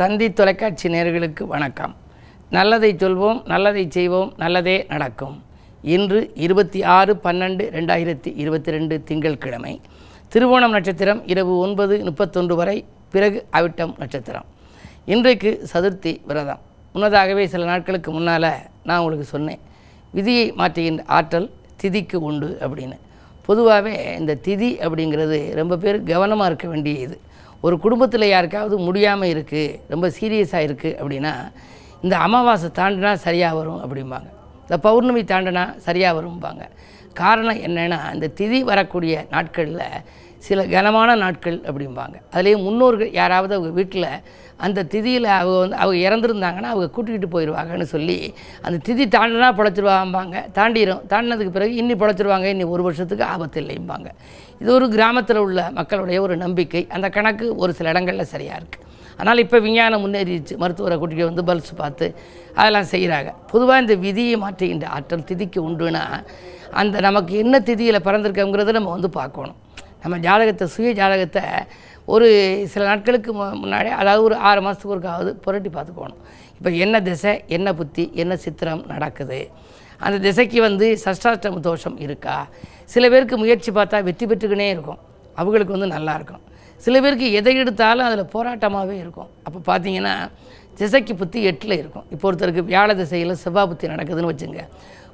தந்தி தொலைக்காட்சி நேர்களுக்கு வணக்கம். நல்லதை சொல்வோம் நல்லதை செய்வோம் நல்லதே நடக்கும். இன்று இருபத்தி ஆறு பன்னெண்டு ரெண்டாயிரத்தி இருபத்தி ரெண்டு திங்கட்கிழமை திருவோணம் நட்சத்திரம் இரவு ஒன்பது முப்பத்தொன்று வரை பிறகு அவிட்டம் நட்சத்திரம். இன்றைக்கு சதுர்த்தி விரதம். முன்னதாகவே சில நாட்களுக்கு முன்னால் நான் உங்களுக்கு சொன்னேன் விதியை மாற்றுகின்ற ஆற்றல் திதிக்கு உண்டு அப்படின்னு. பொதுவாகவே இந்த திதி அப்படிங்கிறது ரொம்ப பேர் கவனமாக இருக்க வேண்டிய இது ஒரு குடும்பத்தில் யாருக்காவது முடியாமல் இருக்குது ரொம்ப சீரியஸாக இருக்குது அப்படின்னா இந்த அமாவாசை தாண்டினா சரியாக வரும் அப்படிம்பாங்க. இந்த பௌர்ணமி தாண்டினா சரியாக வரும்பாங்க. காரணம் என்னென்னா இந்த திதி வரக்கூடிய நாட்களில் சில கனமான நாட்கள் அப்படிம்பாங்க. அதுலேயும் முன்னோர்கள் யாராவது அவங்க வீட்டில் அந்த திதியில் அவங்க வந்து அவங்க இறந்துருந்தாங்கன்னா அவங்க கூட்டிகிட்டு போயிடுவாங்கன்னு சொல்லி அந்த திதி தாண்டினா பிழைச்சிருவாம்பாங்க தாண்டிடும் தாண்டினதுக்கு பிறகு இன்னி பிழைச்சிருவாங்க இன்னி ஒரு வருஷத்துக்கு ஆபத்து இல்லைம்பாங்க இது ஒரு கிராமத்தில் உள்ள மக்களுடைய ஒரு நம்பிக்கை. அந்த கணக்கு ஒரு சில இடங்களில் சரியாக இருக்குது ஆனால் இப்போ விஞ்ஞானம் முன்னேறிடுச்சு. மருத்துவரை கூட்டிகிட்டு வந்து பல்ஸ் பார்த்து அதெல்லாம் செய்கிறாங்க பொதுவாக இந்த விதியை மாற்றுகின்ற ஆற்றல் திதிக்கு உண்டுனா அந்த நமக்கு என்ன திதியில் பிறந்திருக்கோங்கிறத நம்ம வந்து பார்க்கணும். நம்ம ஜாதகத்தை சுய ஜாதகத்தை ஒரு சில நாட்களுக்கு மு முன்னாடி அதாவது ஒரு ஆறு மாதத்துக்கு ஒருக்காவது புரட்டி பார்த்துக்கோணும் இப்போ என்ன திசை என்ன புத்தி என்ன சித்திரம் நடக்குது? அந்த திசைக்கு வந்து சஷ்டாஷ்டம தோஷம் இருக்கா? சில பேருக்கு முயற்சி பார்த்தா வெற்றி பெற்றுக்கினே இருக்கும். அவங்களுக்கு வந்து நல்லாயிருக்கும் சில பேருக்கு எதை எடுத்தாலும் அதில் போராட்டமாகவே இருக்கும். அப்போ பார்த்தீங்கன்னா திசைக்கு புத்தி எட்டில் இருக்கும். இப்போ ஒருத்தருக்கு வியாழ திசையில் செவ்வாய் புத்தி நடக்குதுன்னு வச்சுங்க.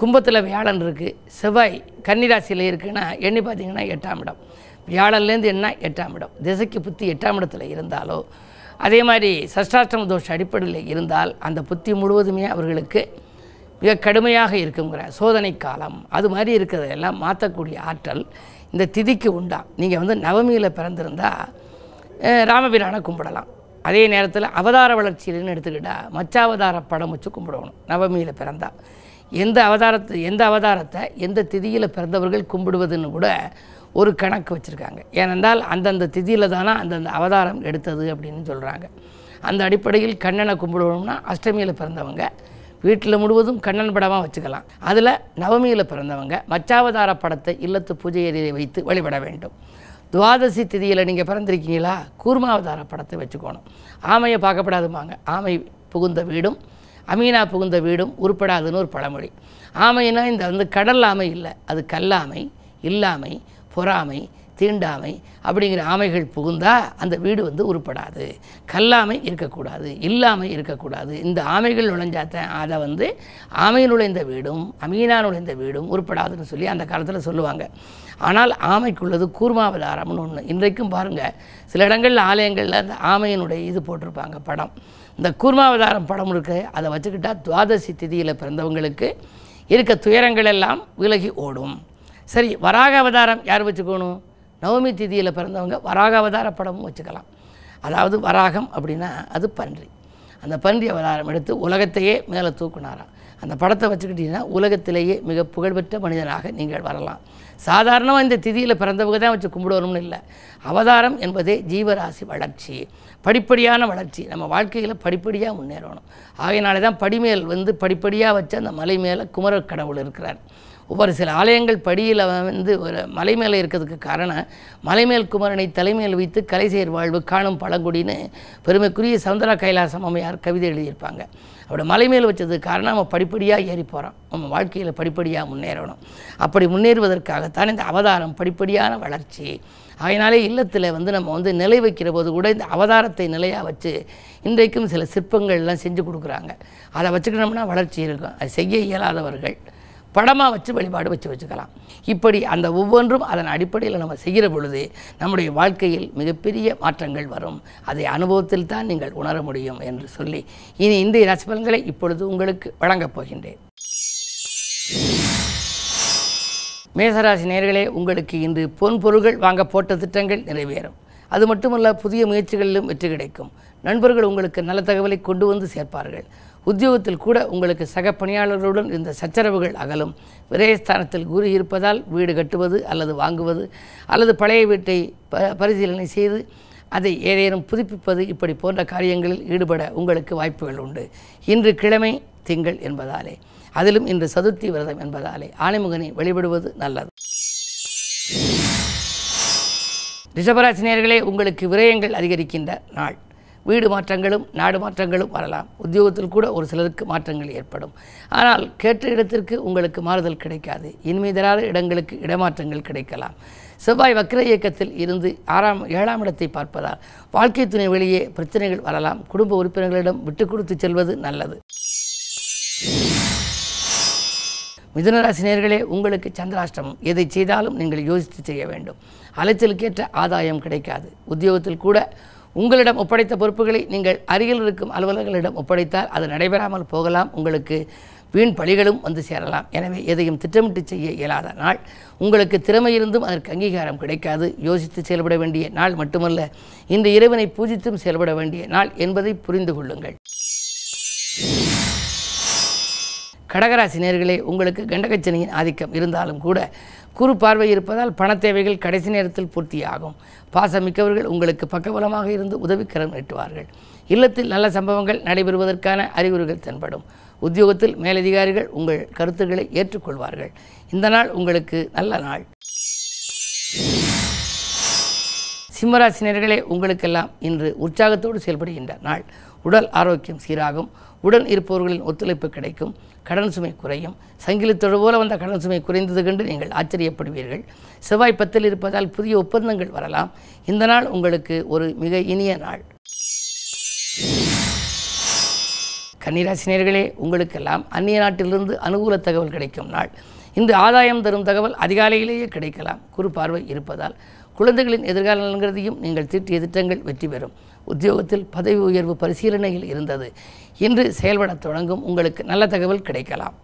கும்பத்தில் வியாழன் இருக்குது செவ்வாய் கன்னிராசியில் இருக்குன்னா எண்ணி பார்த்தீங்கன்னா எட்டாம் இடம். வியாழன்லேருந்து என்ன? எட்டாம் இடம். திசைக்கு புத்தி எட்டாம் இடத்துல இருந்தாலோ அதே மாதிரி சஷ்டாஷ்டம தோஷ அடிப்படையில் இருந்தால் அந்த புத்தி முழுவதுமே அவர்களுக்கு மிக கடுமையாக இருக்குங்கிற சோதனை காலம். அது மாதிரி இருக்கிறதெல்லாம் மாற்றக்கூடிய ஆற்றல் இந்த திதிக்கு உண்டா? நீங்கள் வந்து நவமியில் பிறந்திருந்தால் ராமபிரானை கும்பிடலாம். அதே நேரத்தில் அவதார வளர்ச்சியில்னு எடுத்துக்கிட்டால் மச்சாவதார படம் வச்சு கும்பிடணும். நவமியில் பிறந்தால் எந்த அவதாரத்தை எந்த அவதாரத்தை எந்த திதியில் பிறந்தவர்கள் கும்பிடுவதுன்னு கூட ஒரு கணக்கு வச்சுருக்காங்க. ஏனென்றால் அந்தந்த திதியில் தானே அந்தந்த அவதாரம் எடுத்தது அப்படின்னு சொல்கிறாங்க அந்த அடிப்படையில் கண்ணனை கும்பிடுவோம்னா அஷ்டமியில் பிறந்தவங்க வீட்டில் முழுவதும் கண்ணன் படமாக வச்சுக்கலாம். அதில் நவமியில் பிறந்தவங்க மச்சாவதார படத்தை இல்லத்து பூஜை அறையிலே வைத்து வழிபட வேண்டும். துவாதசி திதியில் நீங்கள் பிறந்திருக்கீங்களா? கூர்மாவதார படத்தை வச்சுக்கணும். ஆமையை பார்க்கப்படாதுமாங்க ஆமை புகுந்த வீடும் அமீனா புகுந்த வீடும் உருப்படாதுன்னு ஒரு பழமொழி. ஆமைனா இந்த வந்து கடல் ஆமை இல்லை அது கல்லாமை இல்லாமை பொறாமை தீண்டாமை அப்படிங்கிற ஆமைகள் புகுந்தால் அந்த வீடு வந்து உருப்படாது. கல்லாமை இருக்கக்கூடாது இல்லாமை இருக்கக்கூடாது. இந்த ஆமைகள் நுழைஞ்சாத்தன் அதை வந்து ஆமை நுழைந்த வீடும் அமீனா நுழைந்த வீடும் உருப்படாதுன்னு சொல்லி அந்த காலத்தில் சொல்லுவாங்க. ஆனால் ஆமைக்குள்ளது கூர்மாவதாரம்னு ஒன்று இன்றைக்கும் பாருங்கள் சில இடங்களில் ஆலயங்களில் அந்த ஆமையினுடைய இது போட்டிருப்பாங்க படம். இந்த கூர்மாவதாரம் படம் இருக்கு அதை வச்சுக்கிட்டால் துவாதசி திதியில் பிறந்தவங்களுக்கு இருக்க துயரங்கள் எல்லாம் விலகி ஓடும். சரி வராக அவதாரம் யார் வச்சுக்கணும்? நவமி திதியில் பிறந்தவங்க வராக அவதார படமும் வச்சுக்கலாம். அதாவது வராகம் அப்படின்னா அது பன்றி. அந்த பன்றி அவதாரம் எடுத்து உலகத்தையே மேலே தூக்குனாராம். அந்த படத்தை வச்சுக்கிட்டிங்கன்னா உலகத்திலேயே மிக புகழ்பெற்ற மனிதனாக நீங்கள் வரலாம். சாதாரணமாக இந்த திதியில் பிறந்தவங்க தான் வச்சு கும்பிடணும்னு இல்லை. அவதாரம் என்பதே ஜீவராசி வளர்ச்சி. படிப்படியான வளர்ச்சி. நம்ம வாழ்க்கையில் படிப்படியாக முன்னேறணும். ஆகையினாலே தான் படிமேல் வந்து படிப்படியாக வச்சு அந்த மலை மேலே குமரக் கடவுள் இருக்கிறார். ஒவ்வொரு சில ஆலயங்கள் படியில் வந்து ஒரு மலை மேலே இருக்கிறதுக்கு காரணம் மலைமேல் குமரனை தலைமையில் வைத்து கலைசேர் வாழ்வு காணும் பழங்குடின்னு பெருமைக்குரிய சவுந்தரா கைலாசம் அம்மையார் கவிதை எழுதியிருப்பாங்க. அப்படி மலை மேல் வச்சதுக்கு காரணம் நம்ம படிப்படியாக ஏறி போகிறோம் நம்ம வாழ்க்கையில் படிப்படியாக முன்னேறணும். அப்படி முன்னேறுவதற்காகத்தான் இந்த அவதாரம் படிப்படியான வளர்ச்சி. அதனாலே இல்லத்தில் வந்து நம்ம வந்து நிலை வைக்கிற போது கூட இந்த அவதாரத்தை நிலையாக வச்சு இன்றைக்கும் சில சிற்பங்கள்லாம் செஞ்சு கொடுக்குறாங்க. அதை வச்சுக்கிட்டோம்னா வளர்ச்சி இருக்கும். அது செய்ய இயலாதவர்கள் படமாக வச்சு வழிபாடு வச்சு வச்சுக்கலாம். இப்படி அந்த ஒவ்வொன்றும் அதன் அடிப்படையில் நம்ம செய்கிற பொழுது நம்முடைய வாழ்க்கையில் மிகப்பெரிய மாற்றங்கள் வரும். அதை அனுபவத்தில் தான் நீங்கள் உணர முடியும் என்று சொல்லி இனி இந்திய ரசபலன்களை இப்பொழுது உங்களுக்கு வழங்கப் போகின்றேன். மேசராசி நேர்களே உங்களுக்கு இன்று பொன் பொருள்கள் வாங்க போட்ட திட்டங்கள் நிறைவேறும். அது மட்டுமல்ல புதிய முயற்சிகளிலும் வெற்றி கிடைக்கும். நண்பர்கள் உங்களுக்கு நல்ல தகவலை கொண்டு வந்து சேர்ப்பார்கள். உத்தியோகத்தில் கூட உங்களுக்கு சக பணியாளர்களுடன் இந்த சச்சரவுகள் அகலும். விரயஸ்தானத்தில் குரு இருப்பதால் வீடு கட்டுவது அல்லது வாங்குவது அல்லது பழைய வீட்டை ப பரிசீலனை செய்து அதை ஏதேனும் புதுப்பிப்பது இப்படி போன்ற காரியங்களில் ஈடுபட உங்களுக்கு வாய்ப்புகள் உண்டு. இன்று கிழமை திங்கள் என்பதாலே. அதிலும் இன்று சதுர்த்தி விரதம் என்பதாலே. ஆணைமுகனை வழிபடுவது நல்லது. ரிஷபராசினியர்களே உங்களுக்கு விரயங்கள் அதிகரிக்கின்ற நாள். வீடு மாற்றங்களும் நாடு மாற்றங்களும் வரலாம். உத்தியோகத்தில் கூட ஒரு சிலருக்கு மாற்றங்கள் ஏற்படும். ஆனால் கேட்ட இடத்திற்கு உங்களுக்கு மாறுதல் கிடைக்காது. இனிமை தராத இடங்களுக்கு இடமாற்றங்கள் கிடைக்கலாம். செவ்வாய் வக்ர இயக்கத்தில் இருந்து ஆறாம் ஏழாம் இடத்தை பார்ப்பதால் வாழ்க்கை துணை வெளியே பிரச்சனைகள் வரலாம். குடும்ப உறுப்பினர்களிடம் விட்டு கொடுத்து செல்வது நல்லது. மிதுனராசினியர்களே உங்களுக்கு சந்திராஷ்டமம். எதை செய்தாலும் நீங்கள் யோசித்து செய்ய வேண்டும். அலைச்சலுக்கேற்ற ஆதாயம் கிடைக்காது. உத்தியோகத்தில் கூட உங்களிடம் ஒப்படைத்த பொறுப்புகளை நீங்கள் அருகில் இருக்கும் அலுவலர்களிடம் ஒப்படைத்தால் அது நடைபெறாமல் போகலாம். உங்களுக்கு வீண் பழிகளும் வந்து சேரலாம். எனவே எதையும் திட்டமிட்டு செய்ய இயலாத நாள். உங்களுக்கு திறமை இருந்தும் அதற்கு அங்கீகாரம் கிடைக்காது. யோசித்து செயல்பட வேண்டிய நாள் மட்டுமல்ல இந்த இறைவனை பூஜித்தும் செயல்பட வேண்டிய நாள் என்பதை புரிந்து கொள்ளுங்கள். கடகராசி நேர்களே உங்களுக்கு கண்டகச்சனியின் ஆதிக்கம் இருந்தாலும் கூட குறு பார்வை இருப்பதால் பண தேவைகள் கடைசி நேரத்தில் பூர்த்தியாகும். பாசமிக்கவர்கள் உங்களுக்கு பக்கபலமாக இருந்து உதவிக்கரம் நீட்டுவார்கள். இல்லத்தில் நல்ல சம்பவங்கள் நடைபெறுவதற்கான அறிகுறிகள் தென்படும். உத்தியோகத்தில் மேலதிகாரிகள் உங்கள் கருத்துக்களை ஏற்றுக்கொள்வார்கள். இந்த நாள் உங்களுக்கு நல்ல நாள். சிம்மராசினியர்களே உங்களுக்கெல்லாம் இன்று உற்சாகத்தோடு செயல்படுகின்ற நாள். உடல் ஆரோக்கியம் சீராகும். உடன் இருப்பவர்களின் ஒத்துழைப்பு கிடைக்கும். கடன் சுமை குறையும். சங்கிலித்தொடு போல வந்த கடன் சுமை குறைந்தது கண்டு நீங்கள் ஆச்சரியப்படுவீர்கள். செவ்வாய் பத்தில் இருப்பதால் புதிய ஒப்பந்தங்கள் வரலாம். இந்த நாள் உங்களுக்கு ஒரு மிக இனிய நாள். கன்னிராசினியர்களே உங்களுக்கெல்லாம் அந்நிய நாட்டிலிருந்து அனுகூல தகவல் கிடைக்கும் நாள். இன்று ஆதாயம் தரும் தகவல் அதிகாலையிலேயே கிடைக்கலாம். குறு பார்வை இருப்பதால் குழந்தைகளின் எதிர்கால நலன்கிறதையும் நீங்கள் தீட்டிய திட்டங்கள் வெற்றி பெறும். உத்தியோகத்தில் பதவி உயர்வு பரிசீலனையில் இருந்தது. இன்று செயல்படத் தொடங்கும் உங்களுக்கு நல்ல தகவல் கிடைக்கலாம்.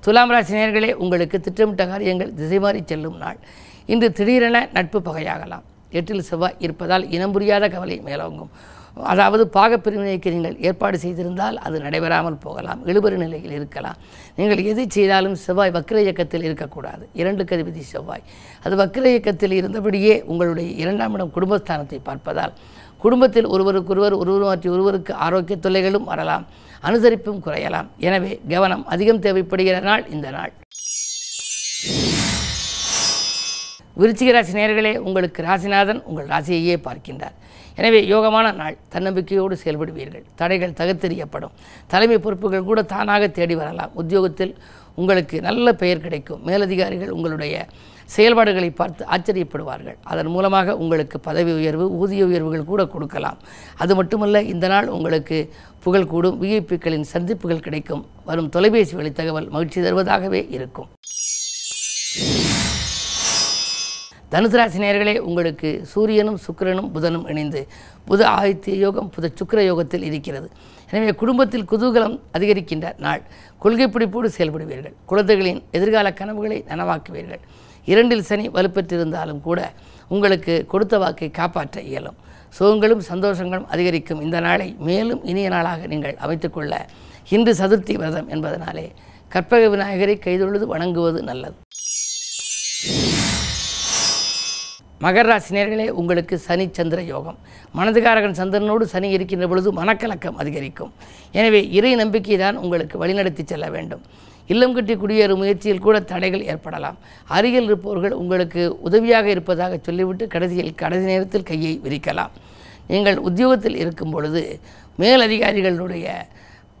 துலாம் ராசி நேர்களே உங்களுக்கு திட்டமிட்ட காரியங்கள் திசை மாறி செல்லும் நாள். இன்று திடீரென நட்பு பகையாகலாம். எட்டில் செவ்வாய் இருப்பதால் இனம் புரியாத கவலை மேலோங்கும். அதாவது பாகப்பிரிவினைக்கு நீங்கள் ஏற்பாடு செய்திருந்தால் அது நடைபெறாமல் போகலாம் இழுபறி நிலையில் இருக்கலாம். நீங்கள் எது செய்தாலும் செவ்வாய் வக்ர இயக்கத்தில் இருக்கக்கூடாது. இரண்டு கதிபதி செவ்வாய். அது வக்ர இயக்கத்தில் இருந்தபடியே உங்களுடைய இரண்டாம் இடம் குடும்பஸ்தானத்தை பார்ப்பதால் குடும்பத்தில் ஒருவருக்கொருவர் ஒருவர் மாற்றி ஒருவருக்கு ஆரோக்கிய தொல்லைகளும் வரலாம் அனுசரிப்பும் குறையலாம். எனவே கவனம் அதிகம் தேவைப்படுகிற நாள் இந்த நாள். விருச்சிக ராசி நேர்களே உங்களுக்கு ராசிநாதன் உங்கள் ராசியையே பார்க்கின்றார். எனவே யோகமான நாள். தன்னம்பிக்கையோடு செயல்படுவீர்கள். தடைகள் தகர்த்தெறியப்படும். தலைமை பொறுப்புகள் கூட தானாக தேடி வரலாம். உத்தியோகத்தில் உங்களுக்கு நல்ல பெயர் கிடைக்கும். மேலதிகாரிகள் உங்களுடைய செயல்பாடுகளை பார்த்து ஆச்சரியப்படுவார்கள். அதன் மூலமாக உங்களுக்கு பதவி உயர்வு ஊதிய உயர்வுகள் கூட கொடுக்கலாம். அது மட்டுமல்ல இந்த நாள் உங்களுக்கு புகழ் கூடும். விஐபிக்களின் சந்திப்புகள் கிடைக்கும். வரும் தொலைபேசி வழி தகவல் மகிழ்ச்சி தருவதாகவே இருக்கும். தனுசு ராசி நேர்களே உங்களுக்கு சூரியனும் சுக்கிரனும் புதனும் இணைந்து புத ஆதித்ய யோகம் புத சுக்கர யோகத்தில் இருக்கிறது. எனவே குடும்பத்தில் குதூகலம் அதிகரிக்கின்ற நாள். கொள்கை பிடிப்போடு செயல்படுவீர்கள். குழந்தைகளின் எதிர்கால கனவுகளை நனவாக்குவீர்கள். இரண்டில் சனி வலுப்பெற்றிருந்தாலும் கூட உங்களுக்கு கொடுத்த வாக்கை காப்பாற்ற இயலும். சுகங்களும் சந்தோஷங்களும் அதிகரிக்கும் இந்த நாளை. மேலும் இனிய நாளாக நீங்கள் அமைத்துக்கொள்ள இன்று சதுர்த்தி விரதம் என்பதனாலே கற்பக விநாயகரை கைதொழுது வணங்குவது நல்லது. மகர ராசினியர்களே உங்களுக்கு சனி சந்திர யோகம். மனதுகாரகன் சந்திரனோடு சனி இருக்கின்ற பொழுது மனக்கலக்கம் அதிகரிக்கும். எனவே இறை நம்பிக்கை தான் உங்களுக்கு வழிநடத்தி செல்ல வேண்டும். இல்லம் கட்டி குடியேறும் முயற்சியில் கூட தடைகள் ஏற்படலாம். அருகில் இருப்பவர்கள் உங்களுக்கு உதவியாக இருப்பதாக சொல்லிவிட்டு கடைசியில் கடைசி நேரத்தில் கையை விரிக்கலாம். நீங்கள் உத்தியோகத்தில் இருக்கும் பொழுது மேலதிகாரிகளுடைய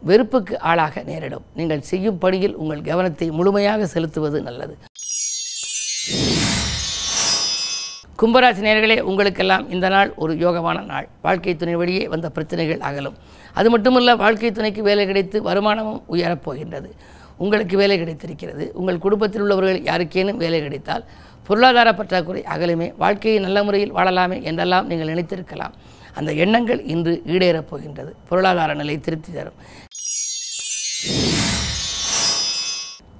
வெறுப்புக்கு ஆளாக நேரிடும். நீங்கள் செய்யும் பணியில் உங்கள் கவனத்தை முழுமையாக செலுத்துவது நல்லது. கும்பராசி நேர்களே உங்களுக்கெல்லாம் இந்த நாள் ஒரு யோகமான நாள். வாழ்க்கை துணை வழியே வந்த பிரச்சனைகள் அகலும். அது மட்டுமல்ல வாழ்க்கை துணைக்கு வேலை கிடைத்து வருமானமும் உயரப் போகின்றது. உங்களுக்கு வேலை கிடைத்திருக்கிறது. உங்கள் குடும்பத்தில் உள்ளவர்கள் யாருக்கேனும் வேலை கிடைத்தால் பொருளாதார பற்றாக்குறை அகலுமே. வாழ்க்கையை நல்ல முறையில் வாழலாமே என்றெல்லாம் நீங்கள் நினைத்திருக்கலாம். அந்த எண்ணங்கள் இன்று ஈடேறப் போகின்றது. பொருளாதார நிலை திருப்தி தரும்.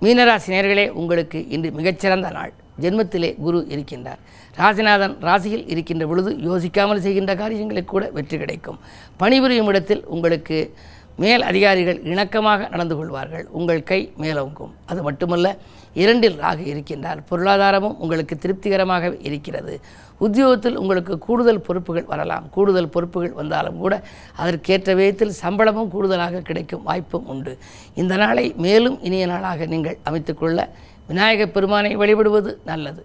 மீனராசி நேர்களே உங்களுக்கு இன்று மிகச்சிறந்த நாள். ஜென்மத்திலே குரு இருக்கின்றார். ராசிநாதன் ராசியில் இருக்கின்ற பொழுது யோசிக்காமல் செய்கின்ற காரியங்களுக்கு கூட வெற்றி கிடைக்கும். பணிபுரியும் இடத்தில் உங்களுக்கு மேல் அதிகாரிகள் இணக்கமாக நடந்து கொள்வார்கள். உங்கள் கை மேலோங்கும். அது மட்டுமல்ல இரண்டில் ராகு இருக்கின்றார். பொருளாதாரமும் உங்களுக்கு திருப்திகரமாக இருக்கிறது. உத்தியோகத்தில் உங்களுக்கு கூடுதல் பொறுப்புகள் வரலாம். கூடுதல் பொறுப்புகள் வந்தாலும் கூட அதற்கேற்ற விதத்தில் சம்பளமும் கூடுதலாக கிடைக்கும் வாய்ப்பும் உண்டு. இந்த நாளை மேலும் இனிய நாளாக நீங்கள் அமைத்துக்கொள்ள விநாயகப் பெருமானை வழிபடுவது நல்லது.